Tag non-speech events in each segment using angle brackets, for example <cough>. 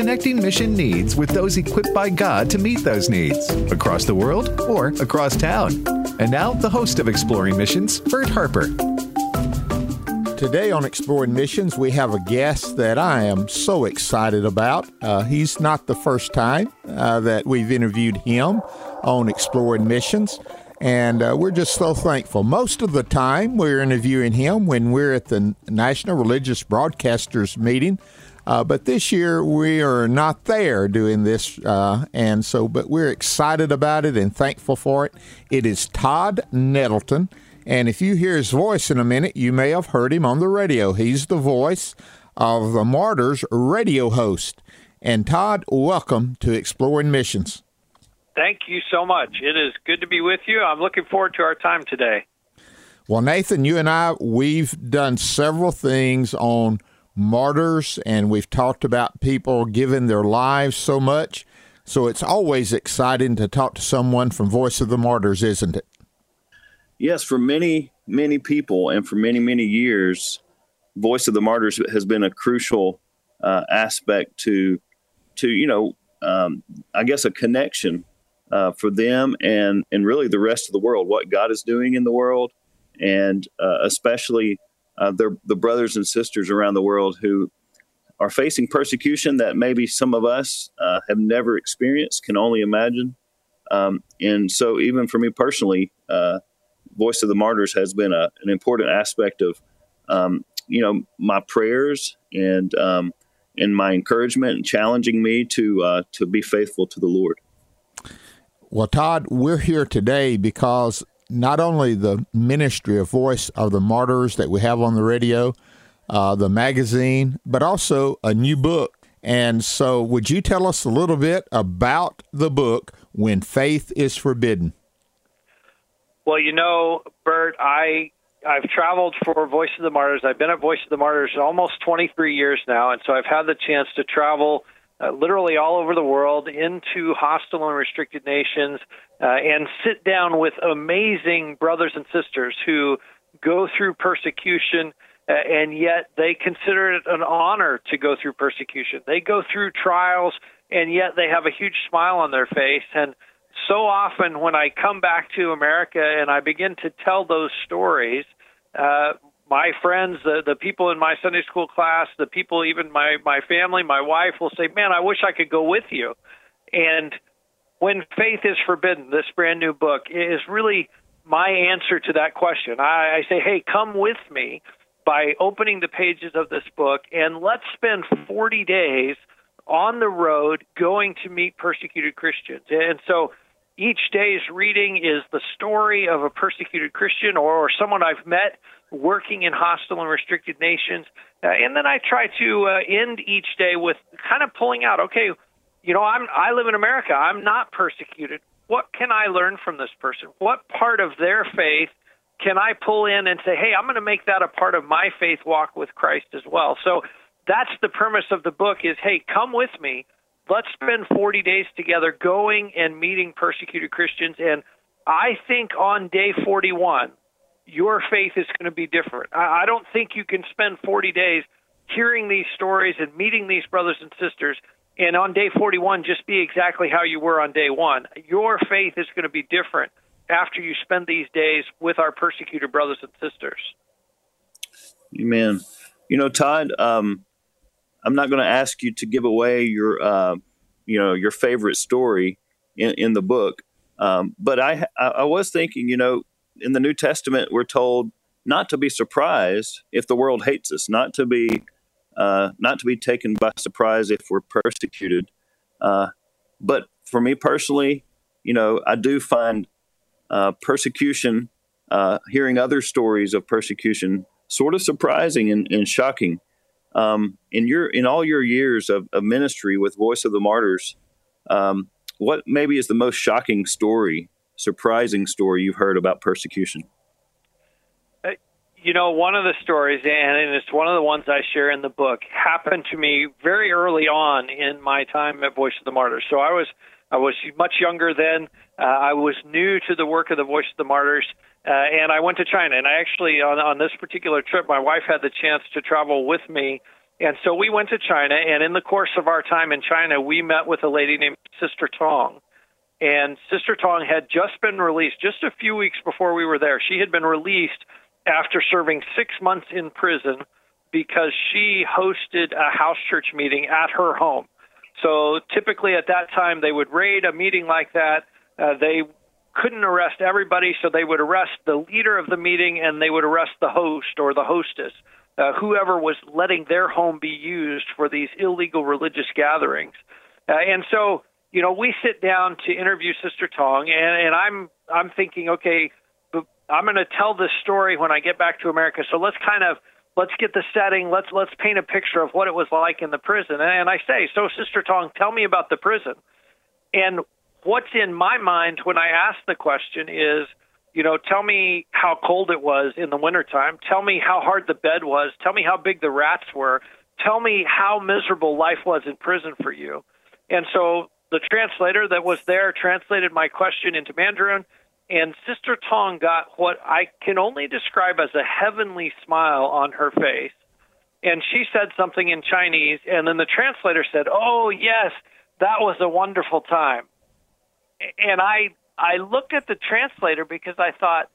connecting mission needs with those equipped by God to meet those needs across the world or across town. And now, the host of Exploring Missions, Bert Harper. Today on Exploring Missions, we have a guest that I am so excited about. Uh, he's not the first time uh, that we've interviewed him on Exploring Missions. And uh, we're just so thankful. Most of the time, we're interviewing him when we're at the National Religious Broadcasters meeting. Uh, but this year, we are not there doing this. Uh, and so, but we're excited about it and thankful for it. It is Todd Nettleton. And if you hear his voice in a minute, you may have heard him on the radio. He's the voice of the Martyrs radio host. And Todd, welcome to Exploring Missions. Thank you so much. It is good to be with you. I'm looking forward to our time today. Well, Nathan, you and I, we've done several things on martyrs, and we've talked about people giving their lives so much. So it's always exciting to talk to someone from Voice of the Martyrs, isn't it? Yes, for many, many people, and for many, many years, Voice of the Martyrs has been a crucial uh, aspect to, to you know, um, I guess a connection uh, for them and and really the rest of the world, what God is doing in the world, and uh, especially uh, the brothers and sisters around the world who are facing persecution that maybe some of us uh, have never experienced, can only imagine. Um, and so, even for me personally, uh, Voice of the Martyrs has been a, an important aspect of, um, you know, my prayers and um, and my encouragement and challenging me to uh, to be faithful to the Lord. Well, Todd, we're here today because not only the ministry of Voice of the Martyrs that we have on the radio, uh, the magazine, but also a new book. And so, would you tell us a little bit about the book, When Faith is Forbidden? Well, you know, Bert, I I've traveled for Voice of the Martyrs. I've been at Voice of the Martyrs almost 23 years now, and so I've had the chance to travel uh, literally all over the world into hostile and restricted nations uh, and sit down with amazing brothers and sisters who go through persecution uh, and yet they consider it an honor to go through persecution. They go through trials and yet they have a huge smile on their face and so often when I come back to America and I begin to tell those stories, uh, my friends, the the people in my Sunday school class, the people even my my family, my wife will say, "Man, I wish I could go with you." And when faith is forbidden, this brand new book is really my answer to that question. I, I say, "Hey, come with me." By opening the pages of this book, and let's spend 40 days on the road going to meet persecuted Christians. And so each day's reading is the story of a persecuted Christian or, or someone I've met working in hostile and restricted nations. Uh, and then I try to uh, end each day with kind of pulling out, okay, you know, I'm I live in America. I'm not persecuted. What can I learn from this person? What part of their faith can I pull in and say, "Hey, I'm going to make that a part of my faith walk with Christ as well." So that's the premise of the book is, "Hey, come with me. Let's spend 40 days together going and meeting persecuted Christians and I think on day 41 your faith is going to be different. I, don't think you can spend 40 days hearing these stories and meeting these brothers and sisters and on day 41 just be exactly how you were on day one. Your faith is going to be different after you spend these days with our persecuted brothers and sisters. Amen. You know, Todd, um, I'm not going to ask you to give away your, uh, you know, your favorite story in, in the book, um, but I, I was thinking, you know, in the New Testament, we're told not to be surprised if the world hates us, not to be uh, not to be taken by surprise if we're persecuted. Uh, but for me personally, you know, I do find uh, persecution, uh, hearing other stories of persecution, sort of surprising and, and shocking. Um, in your in all your years of, of ministry with Voice of the Martyrs, um, what maybe is the most shocking story surprising story you've heard about persecution? Uh, you know, one of the stories, and it's one of the ones I share in the book, happened to me very early on in my time at Voice of the Martyrs. So I was I was much younger then. Uh, I was new to the work of the Voice of the Martyrs, uh, and I went to China. And I actually, on on this particular trip, my wife had the chance to travel with me. And so we went to China, and in the course of our time in China, we met with a lady named Sister Tong. And Sister Tong had just been released just a few weeks before we were there. She had been released after serving six months in prison because she hosted a house church meeting at her home. So typically at that time, they would raid a meeting like that. Uh, they couldn't arrest everybody, so they would arrest the leader of the meeting and they would arrest the host or the hostess, uh, whoever was letting their home be used for these illegal religious gatherings. Uh, and so, you know, we sit down to interview Sister Tong, and, and I'm I'm thinking, okay, I'm going to tell this story when I get back to America. So let's kind of let's get the setting. Let's let's paint a picture of what it was like in the prison. And I say, so Sister Tong, tell me about the prison. And what's in my mind when I ask the question is, you know, tell me how cold it was in the wintertime. Tell me how hard the bed was. Tell me how big the rats were. Tell me how miserable life was in prison for you. And so the translator that was there translated my question into Mandarin and Sister Tong got what I can only describe as a heavenly smile on her face. And she said something in Chinese, and then the translator said, "Oh yes, that was a wonderful time." And I I looked at the translator because I thought,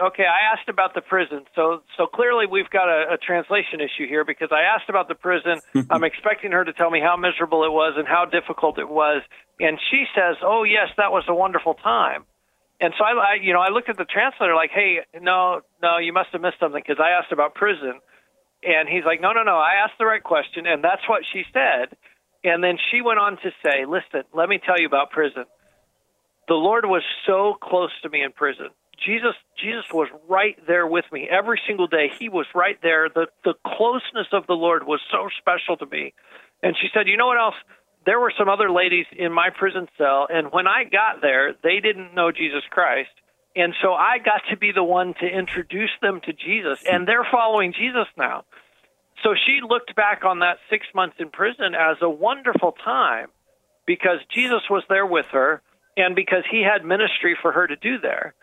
okay, I asked about the prison, so so clearly we've got a, a translation issue here because I asked about the prison. <laughs> I'm expecting her to tell me how miserable it was and how difficult it was, and she says, "Oh yes, that was a wonderful time." And so I, I, you know, I looked at the translator like, hey, no, no, you must have missed something because I asked about prison, and he's like, no, no, no, I asked the right question, and that's what she said. And then she went on to say, listen, let me tell you about prison. The Lord was so close to me in prison. Jesus, Jesus was right there with me every single day. He was right there. The the closeness of the Lord was so special to me. And she said, you know what else? There were some other ladies in my prison cell, and when I got there, they didn't know Jesus Christ. And so I got to be the one to introduce them to Jesus, and they're following Jesus now. So she looked back on that six months in prison as a wonderful time because Jesus was there with her and because he had ministry for her to do there.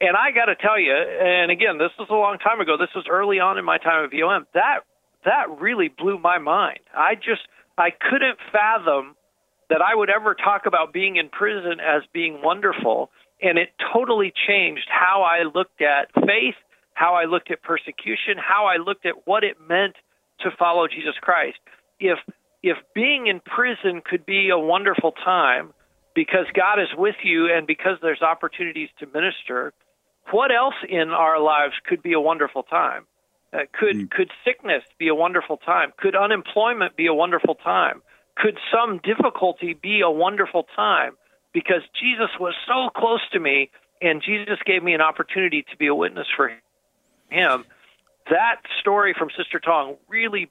And I got to tell you, and again, this was a long time ago. This was early on in my time at VOM. That that really blew my mind. I just I couldn't fathom that I would ever talk about being in prison as being wonderful. And it totally changed how I looked at faith, how I looked at persecution, how I looked at what it meant to follow Jesus Christ. If if being in prison could be a wonderful time because God is with you and because there's opportunities to minister, what else in our lives could be a wonderful time? Uh, could mm. could sickness be a wonderful time? Could unemployment be a wonderful time? Could some difficulty be a wonderful time? Because Jesus was so close to me, and Jesus gave me an opportunity to be a witness for Him. That story from Sister Tong really,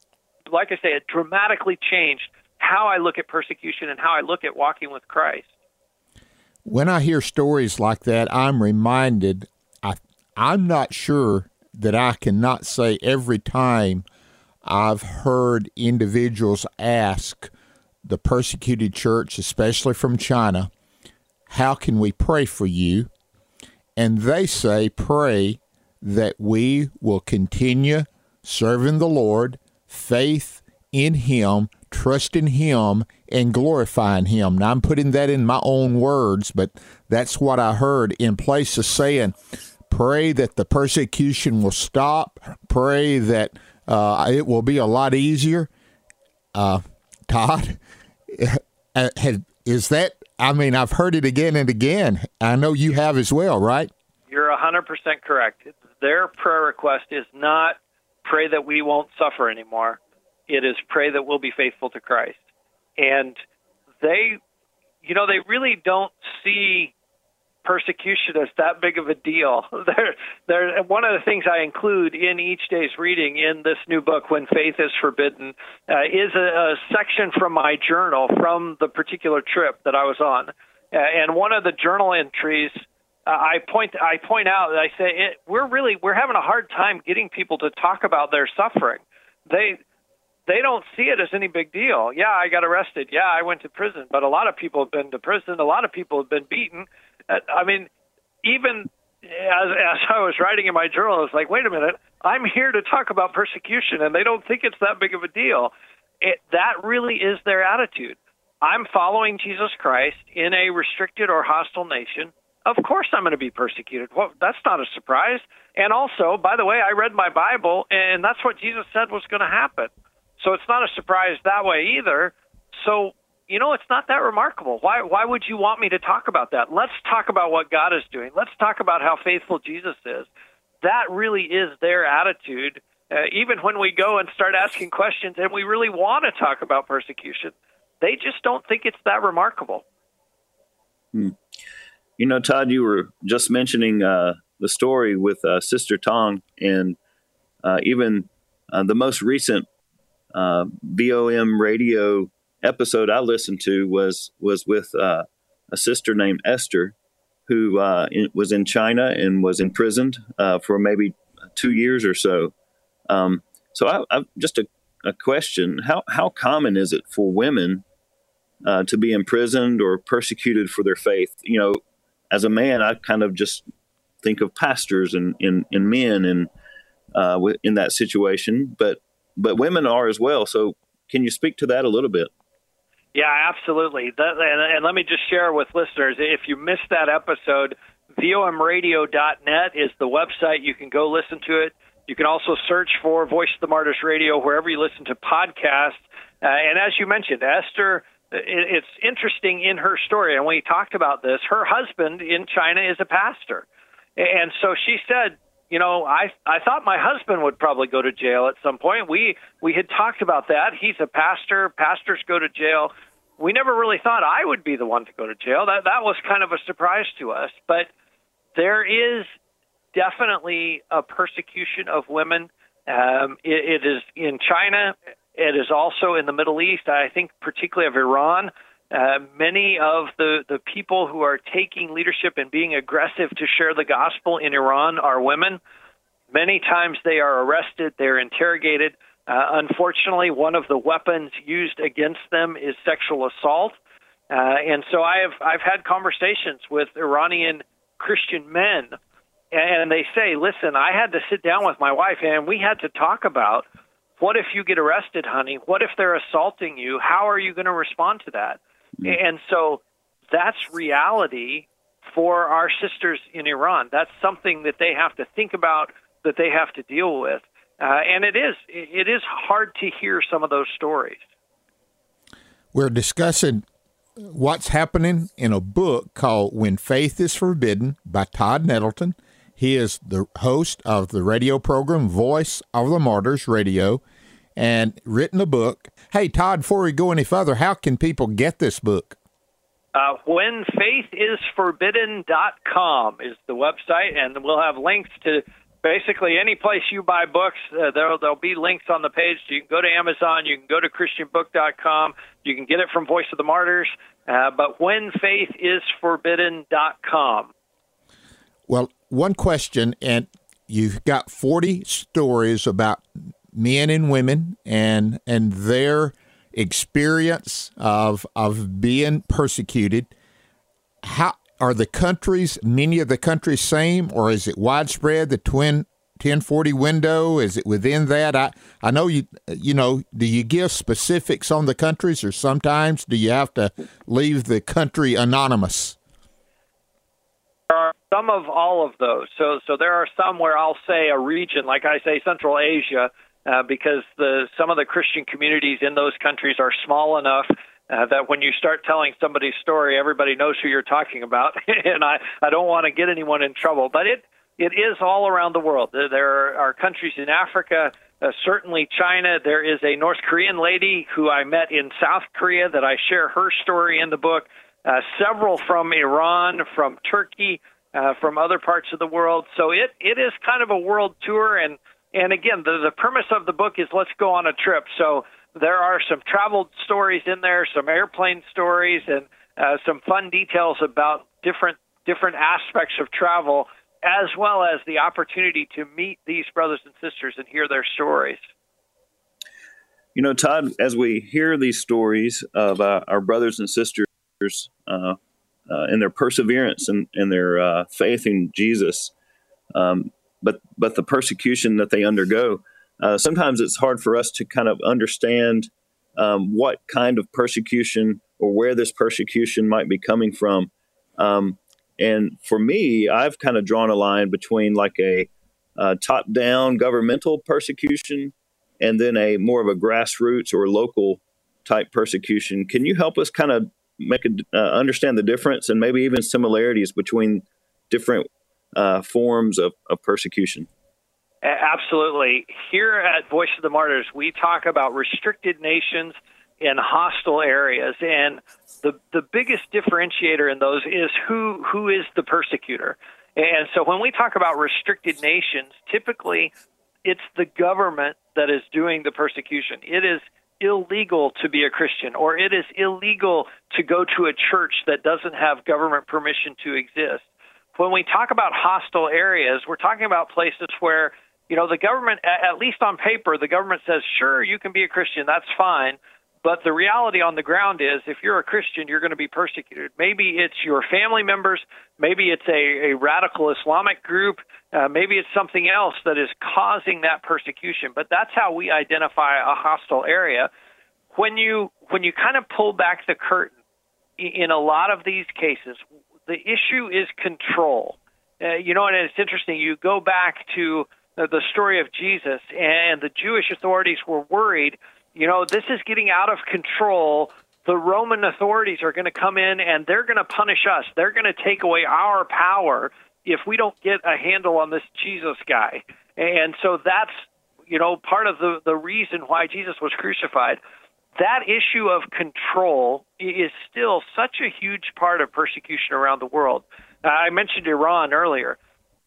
like I say, it dramatically changed how I look at persecution and how I look at walking with Christ. When I hear stories like that, I'm reminded. I, I'm not sure that I cannot say every time I've heard individuals ask the persecuted church, especially from China, how can we pray for you? And they say, pray that we will continue serving the Lord, faith in Him, trust in Him, and glorifying Him. Now, I'm putting that in my own words, but that's what I heard in place of saying, Pray that the persecution will stop. Pray that uh, it will be a lot easier. Uh, Todd, <laughs> uh, is that? I mean, I've heard it again and again. I know you have as well, right? You're 100% correct. Their prayer request is not pray that we won't suffer anymore. It is pray that we'll be faithful to Christ. And they, you know, they really don't see persecution is that big of a deal. <laughs> One of the things I include in each day's reading in this new book, "When Faith Is Forbidden," uh, is a, a section from my journal from the particular trip that I was on, uh, and one of the journal entries uh, I point I point out I say it, we're really we're having a hard time getting people to talk about their suffering. They they don't see it as any big deal. Yeah, I got arrested. Yeah, I went to prison. But a lot of people have been to prison. A lot of people have been beaten. I mean, even as, as I was writing in my journal, I was like, wait a minute, I'm here to talk about persecution, and they don't think it's that big of a deal. It, that really is their attitude. I'm following Jesus Christ in a restricted or hostile nation. Of course, I'm going to be persecuted. Well, that's not a surprise. And also, by the way, I read my Bible, and that's what Jesus said was going to happen. So it's not a surprise that way either. So you know, it's not that remarkable. Why why would you want me to talk about that? Let's talk about what God is doing. Let's talk about how faithful Jesus is. That really is their attitude. Uh, even when we go and start asking questions and we really want to talk about persecution, they just don't think it's that remarkable. Hmm. You know, Todd, you were just mentioning uh, the story with uh, Sister Tong, and uh, even uh, the most recent uh, VOM radio episode I listened to was was with uh, a sister named Esther, who uh, in, was in China and was imprisoned uh, for maybe two years or so. Um, so, I, I, just a, a, question: how how common is it for women uh, to be imprisoned or persecuted for their faith? You know, as a man, I kind of just think of pastors and and men and uh, in that situation, but but women are as well. So, can you speak to that a little bit? Yeah, absolutely. That, and, and let me just share with listeners if you missed that episode, VOMradio.net is the website. You can go listen to it. You can also search for Voice of the Martyrs Radio wherever you listen to podcasts. Uh, and as you mentioned, Esther, it, it's interesting in her story, and we talked about this. Her husband in China is a pastor. And so she said, you know, I I thought my husband would probably go to jail at some point. We we had talked about that. He's a pastor. Pastors go to jail. We never really thought I would be the one to go to jail. That that was kind of a surprise to us. But there is definitely a persecution of women. Um, it, it is in China. It is also in the Middle East. I think particularly of Iran. Uh, many of the, the people who are taking leadership and being aggressive to share the gospel in Iran are women. Many times they are arrested, they're interrogated. Uh, unfortunately, one of the weapons used against them is sexual assault. Uh, and so I have I've had conversations with Iranian Christian men, and they say, "Listen, I had to sit down with my wife, and we had to talk about what if you get arrested, honey? What if they're assaulting you? How are you going to respond to that?" Mm-hmm. And so that's reality for our sisters in Iran. That's something that they have to think about, that they have to deal with. Uh, and it is it is hard to hear some of those stories. We're discussing what's happening in a book called When Faith is Forbidden by Todd Nettleton. He is the host of the radio program Voice of the Martyrs Radio and written a book. Hey, Todd, before we go any further, how can people get this book? Uh, whenfaithisforbidden.com is the website, and we'll have links to basically any place you buy books. Uh, there'll, there'll be links on the page. You can go to Amazon, you can go to ChristianBook.com, you can get it from Voice of the Martyrs, uh, but whenfaithisforbidden.com. Well, one question, and you've got 40 stories about men and women and and their experience of of being persecuted. How are the countries many of the countries same or is it widespread the twin 1040 window? Is it within that? I i know you you know do you give specifics on the countries or sometimes do you have to leave the country anonymous? There are some of all of those. So so there are some where i'll say a region like i say central asia uh, because the some of the Christian communities in those countries are small enough uh, that when you start telling somebody's story, everybody knows who you're talking about. <laughs> and I I don't want to get anyone in trouble, but it it is all around the world. There are countries in Africa, uh, certainly China. There is a North Korean lady who I met in South Korea that I share her story in the book. Uh, several from Iran, from Turkey, uh, from other parts of the world. So it it is kind of a world tour and and again, the, the premise of the book is let's go on a trip. So there are some travel stories in there, some airplane stories, and uh, some fun details about different different aspects of travel, as well as the opportunity to meet these brothers and sisters and hear their stories. You know, Todd, as we hear these stories of uh, our brothers and sisters uh, uh, and their perseverance and, and their uh, faith in Jesus, um, but but the persecution that they undergo, uh, sometimes it's hard for us to kind of understand um, what kind of persecution or where this persecution might be coming from. Um, and for me, I've kind of drawn a line between like a uh, top-down governmental persecution and then a more of a grassroots or local type persecution. Can you help us kind of make a, uh, understand the difference and maybe even similarities between different uh, forms of, of persecution? Absolutely. Here at Voice of the Martyrs, we talk about restricted nations in hostile areas, and the the biggest differentiator in those is who who is the persecutor. And so, when we talk about restricted nations, typically it's the government that is doing the persecution. It is illegal to be a Christian, or it is illegal to go to a church that doesn't have government permission to exist. When we talk about hostile areas, we're talking about places where, you know, the government, at least on paper, the government says, sure, you can be a Christian, that's fine. But the reality on the ground is if you're a Christian, you're going to be persecuted. Maybe it's your family members, maybe it's a, a radical Islamic group, uh, maybe it's something else that is causing that persecution. But that's how we identify a hostile area. When you when you kind of pull back the curtain, in a lot of these cases, the issue is control. Uh, you know, and it's interesting. You go back to the story of Jesus, and the Jewish authorities were worried you know, this is getting out of control. The Roman authorities are going to come in and they're going to punish us. They're going to take away our power if we don't get a handle on this Jesus guy. And so that's, you know, part of the, the reason why Jesus was crucified. That issue of control is still such a huge part of persecution around the world. I mentioned Iran earlier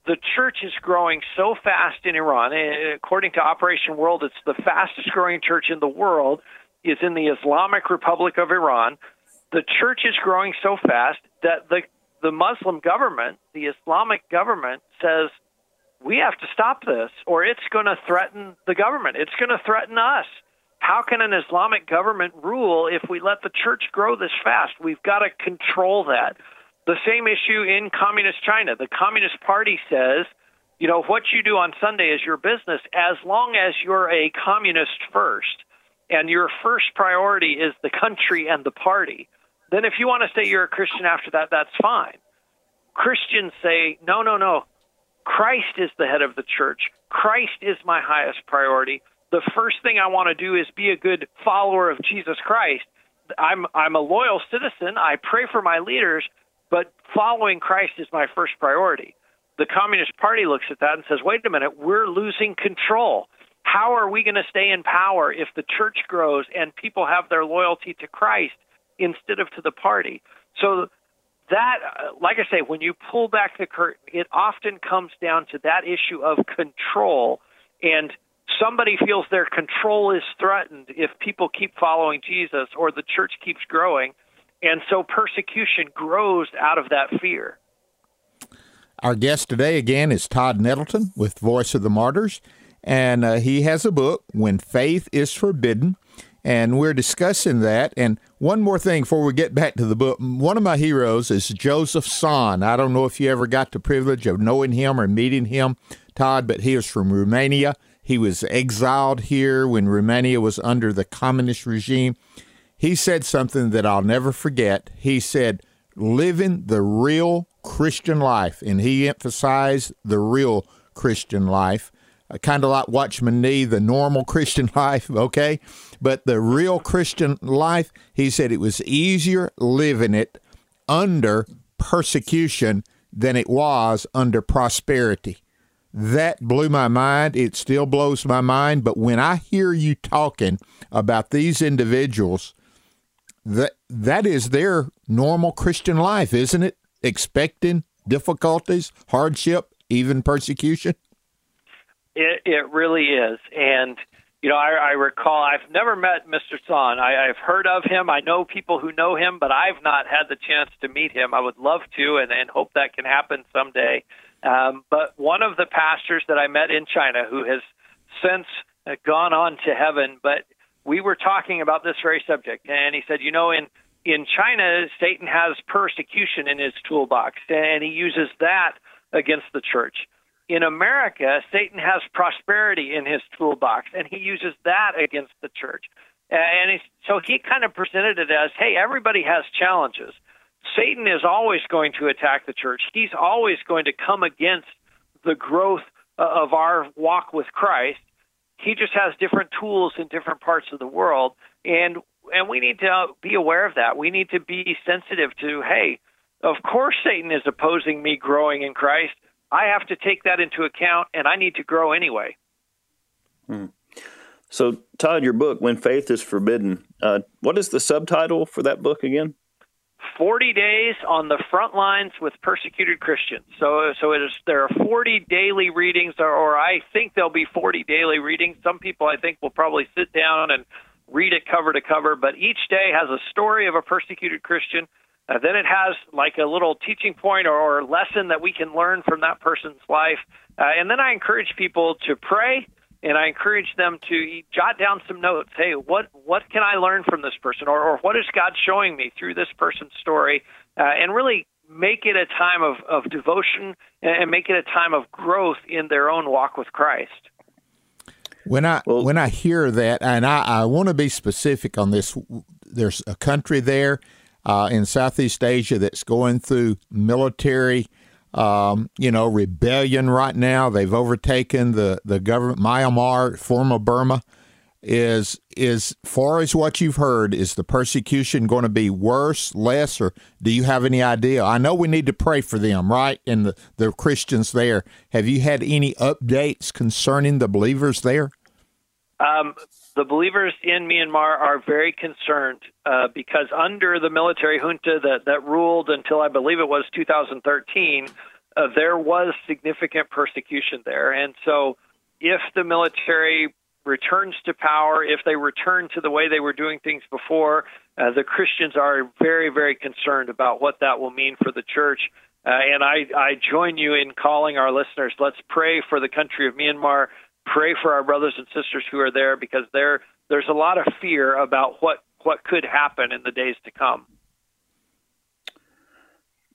the church is growing so fast in Iran. Eh, according to Operation World, it's the fastest growing church in the world is in the Islamic Republic of Iran. The church is growing so fast that the the Muslim government, the Islamic government says we have to stop this or it's going to threaten the government. It's going to threaten us. How can an Islamic government rule if we let the church grow this fast? We've got to control that. The same issue in communist China. The Communist Party says, you know, what you do on Sunday is your business as long as you're a communist first and your first priority is the country and the party. Then if you want to say you're a Christian after that, that's fine. Christians say, no, no, no. Christ is the head of the church. Christ is my highest priority. The first thing I want to do is be a good follower of Jesus Christ. I'm I'm a loyal citizen. I pray for my leaders, but following Christ is my first priority. The Communist Party looks at that and says, wait a minute, we're losing control. How are we going to stay in power if the church grows and people have their loyalty to Christ instead of to the party? So, that, like I say, when you pull back the curtain, it often comes down to that issue of control. And somebody feels their control is threatened if people keep following Jesus or the church keeps growing. And so persecution grows out of that fear. Our guest today again is Todd Nettleton with Voice of the Martyrs, and uh, he has a book, When Faith is Forbidden, and we're discussing that. And one more thing before we get back to the book. One of my heroes is Joseph Tson. I don't know if you ever got the privilege of knowing him or meeting him, Todd, but he is from Romania. He was exiled here when Romania was under the communist regime he said something that I'll never forget. He said, living the real Christian life. And he emphasized the real Christian life, uh, kind of like Watchman Nee, the normal <laughs> Christian life, okay? But the real Christian life, he said it was easier living it under persecution than it was under prosperity. That blew my mind. It still blows my mind. But when I hear you talking about these individuals, that that is their normal Christian life, isn't it? Expecting difficulties, hardship, even persecution. It, it really is, and you know, I, I recall I've never met Mr. Tson. I, I've heard of him. I know people who know him, but I've not had the chance to meet him. I would love to, and, and hope that can happen someday. Um, but one of the pastors that I met in China, who has since gone on to heaven, but we were talking about this very subject, and he said, you know, in in China, Satan has persecution in his toolbox, and he uses that against the church in America, Satan has prosperity in his toolbox, and he uses that against the church. And he, so he kind of presented it as hey, everybody has challenges. Satan is always going to attack the church, he's always going to come against the growth of our walk with Christ. He just has different tools in different parts of the world. And and we need to be aware of that. We need to be sensitive to, hey, of course Satan is opposing me growing in Christ I have to take that into account, and I need to grow anyway. Hmm. So, Todd, your book, When Faith is Forbidden, uh, what is the subtitle for that book again? 40 days on the front lines with persecuted Christians. So, so it is, there are 40 daily readings, or, or I think there'll be 40 daily readings. Some people, I think, will probably sit down and read it cover to cover, but each day has a story of a persecuted Christian uh, then it has like a little teaching point or, or lesson that we can learn from that person's life. Uh, and then I encourage people to pray and I encourage them to jot down some notes. Hey, what what can I learn from this person, or, or what is God showing me through this person's story, uh, and really make it a time of, of devotion and make it a time of growth in their own walk with Christ. When I well, when I hear that, and I, I want to be specific on this, there's a country there uh, in Southeast Asia that's going through military, um, you know, rebellion right now. They've overtaken the, the government. Myanmar, former Burma, is is far as what you've heard. Is the persecution going to be worse, less, or do you have any idea? I know we need to pray for them, right? And the the Christians there. Have you had any updates concerning the believers there? Um, the believers in Myanmar are very concerned uh, because under the military junta that, that ruled until I believe it was 2013, uh, there was significant persecution there. And so, if the military returns to power, if they return to the way they were doing things before, uh, the Christians are very, very concerned about what that will mean for the church. Uh, and I, I join you in calling our listeners. Let's pray for the country of Myanmar pray for our brothers and sisters who are there because there there's a lot of fear about what what could happen in the days to come.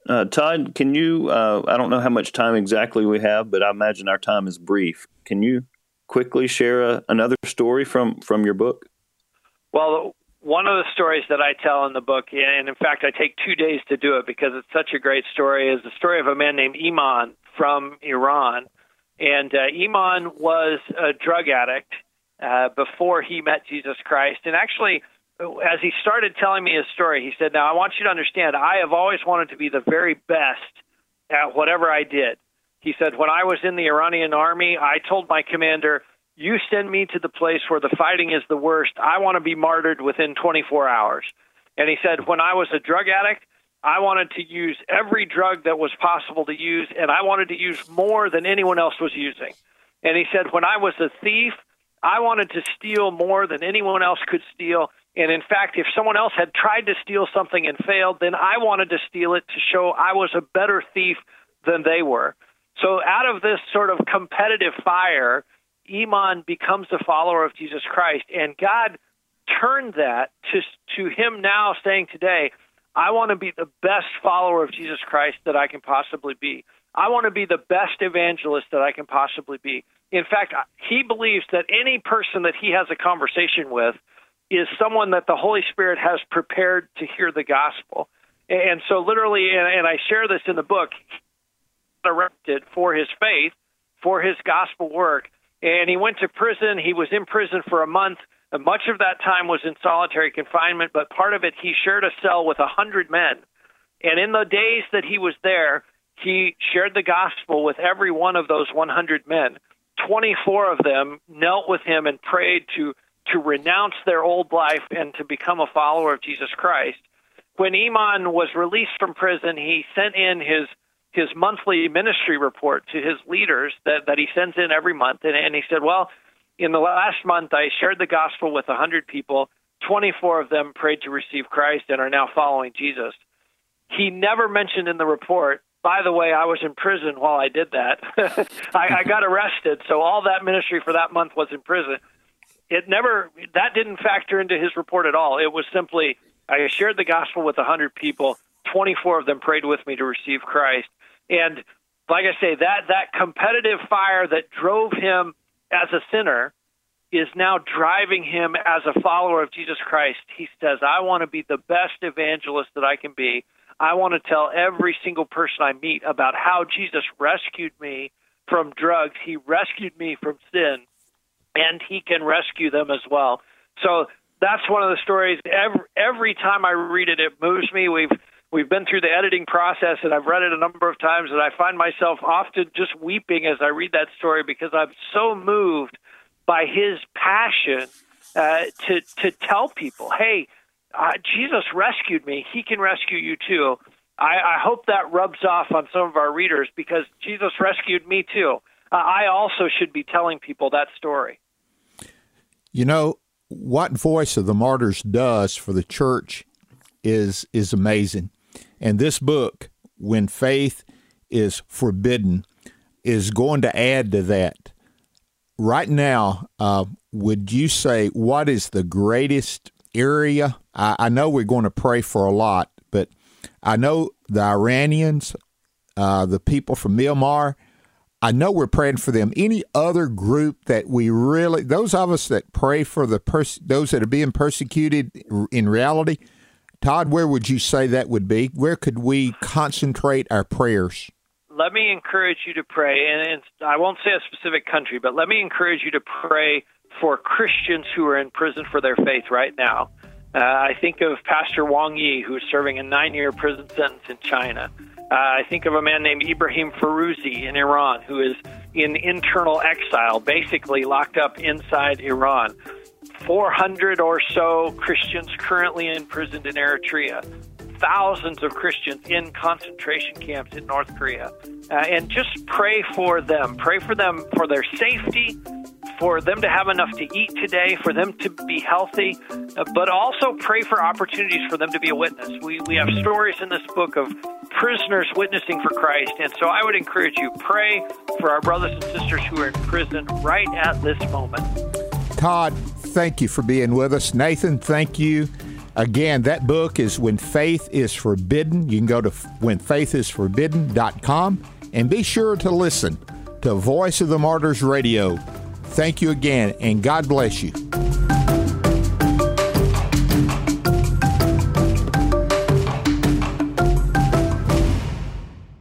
Uh, Todd, can you? Uh, I don't know how much time exactly we have, but I imagine our time is brief. Can you quickly share a, another story from from your book? Well, one of the stories that I tell in the book, and in fact, I take two days to do it because it's such a great story, is the story of a man named Iman from Iran and uh, Iman was a drug addict uh, before he met Jesus Christ. And actually, as he started telling me his story, he said, Now, I want you to understand, I have always wanted to be the very best at whatever I did. He said, When I was in the Iranian army, I told my commander, You send me to the place where the fighting is the worst. I want to be martyred within 24 hours. And he said, When I was a drug addict, I wanted to use every drug that was possible to use, and I wanted to use more than anyone else was using. And he said, when I was a thief, I wanted to steal more than anyone else could steal. And in fact, if someone else had tried to steal something and failed, then I wanted to steal it to show I was a better thief than they were. So out of this sort of competitive fire, Iman becomes a follower of Jesus Christ. And God turned that to, to him now saying today, I want to be the best follower of Jesus Christ that I can possibly be. I want to be the best evangelist that I can possibly be. In fact, he believes that any person that he has a conversation with is someone that the Holy Spirit has prepared to hear the gospel. And so, literally, and, I share this in the book, arrested for his faith, for his gospel work. And he went to prison. He was in prison for a month. Uh, much of that time was in solitary confinement, but part of it he shared a cell with a hundred men. And in the days that he was there, he shared the gospel with every one of those 100 men. 24 of them knelt with him and prayed to to renounce their old life and to become a follower of Jesus Christ. When Iman was released from prison, he sent in his his monthly ministry report to his leaders that, that he sends in every month, and, and he said, "Well, in the last month, I shared the gospel with 100 people. 24 of them prayed to receive Christ and are now following Jesus. He never mentioned in the report, by the way, I was in prison while I did that. <laughs> I, I got arrested, so all that ministry for that month was in prison. It never, that didn't factor into his report at all. It was simply, I shared the gospel with 100 people. 24 of them prayed with me to receive Christ. And like I say, that, that competitive fire that drove him as a sinner is now driving him as a follower of Jesus Christ. He says, I want to be the best evangelist that I can be. I want to tell every single person I meet about how Jesus rescued me from drugs. He rescued me from sin, and he can rescue them as well. So that's one of the stories. Every, every time I read it, it moves me. We've we've been through the editing process, and I've read it a number of times, and I find myself often just weeping as I read that story because I'm so moved by his passion uh, to to tell people, "Hey, uh, Jesus rescued me. He can rescue you too." I, I hope that rubs off on some of our readers because Jesus rescued me too. Uh, I also should be telling people that story. You know what Voice of the Martyrs does for the church is is amazing, and this book, when faith is forbidden, is going to add to that right now, uh, would you say what is the greatest area? I, I, know we're going to pray for a lot, but I know the Iranians, uh, the people from Myanmar, I know we're praying for them. Any other group that we really, those of us that pray for the pers- those that are being persecuted in reality, Todd, where would you say that would be? Where could we concentrate our prayers? let me encourage you to pray, and I won't say a specific country, but let me encourage you to pray for Christians who are in prison for their faith right now. Uh, I think of Pastor Wang Yi, who's serving a nine year prison sentence in China. Uh, I think of a man named Ebrahim Firouzi in Iran, who is in internal exile, basically locked up inside Iran. 400 or so Christians currently imprisoned in Eritrea thousands of Christians in concentration camps in North Korea. Uh, and just pray for them. Pray for them for their safety, for them to have enough to eat today, for them to be healthy, uh, but also pray for opportunities for them to be a witness. We, we have stories in this book of prisoners witnessing for Christ. And so I would encourage you pray for our brothers and sisters who are in prison right at this moment. Todd, thank you for being with us. Nathan, thank you. Again, that book is When Faith is Forbidden. You can go to whenfaithisforbidden.com and be sure to listen to Voice of the Martyrs Radio. Thank you again, and God bless you.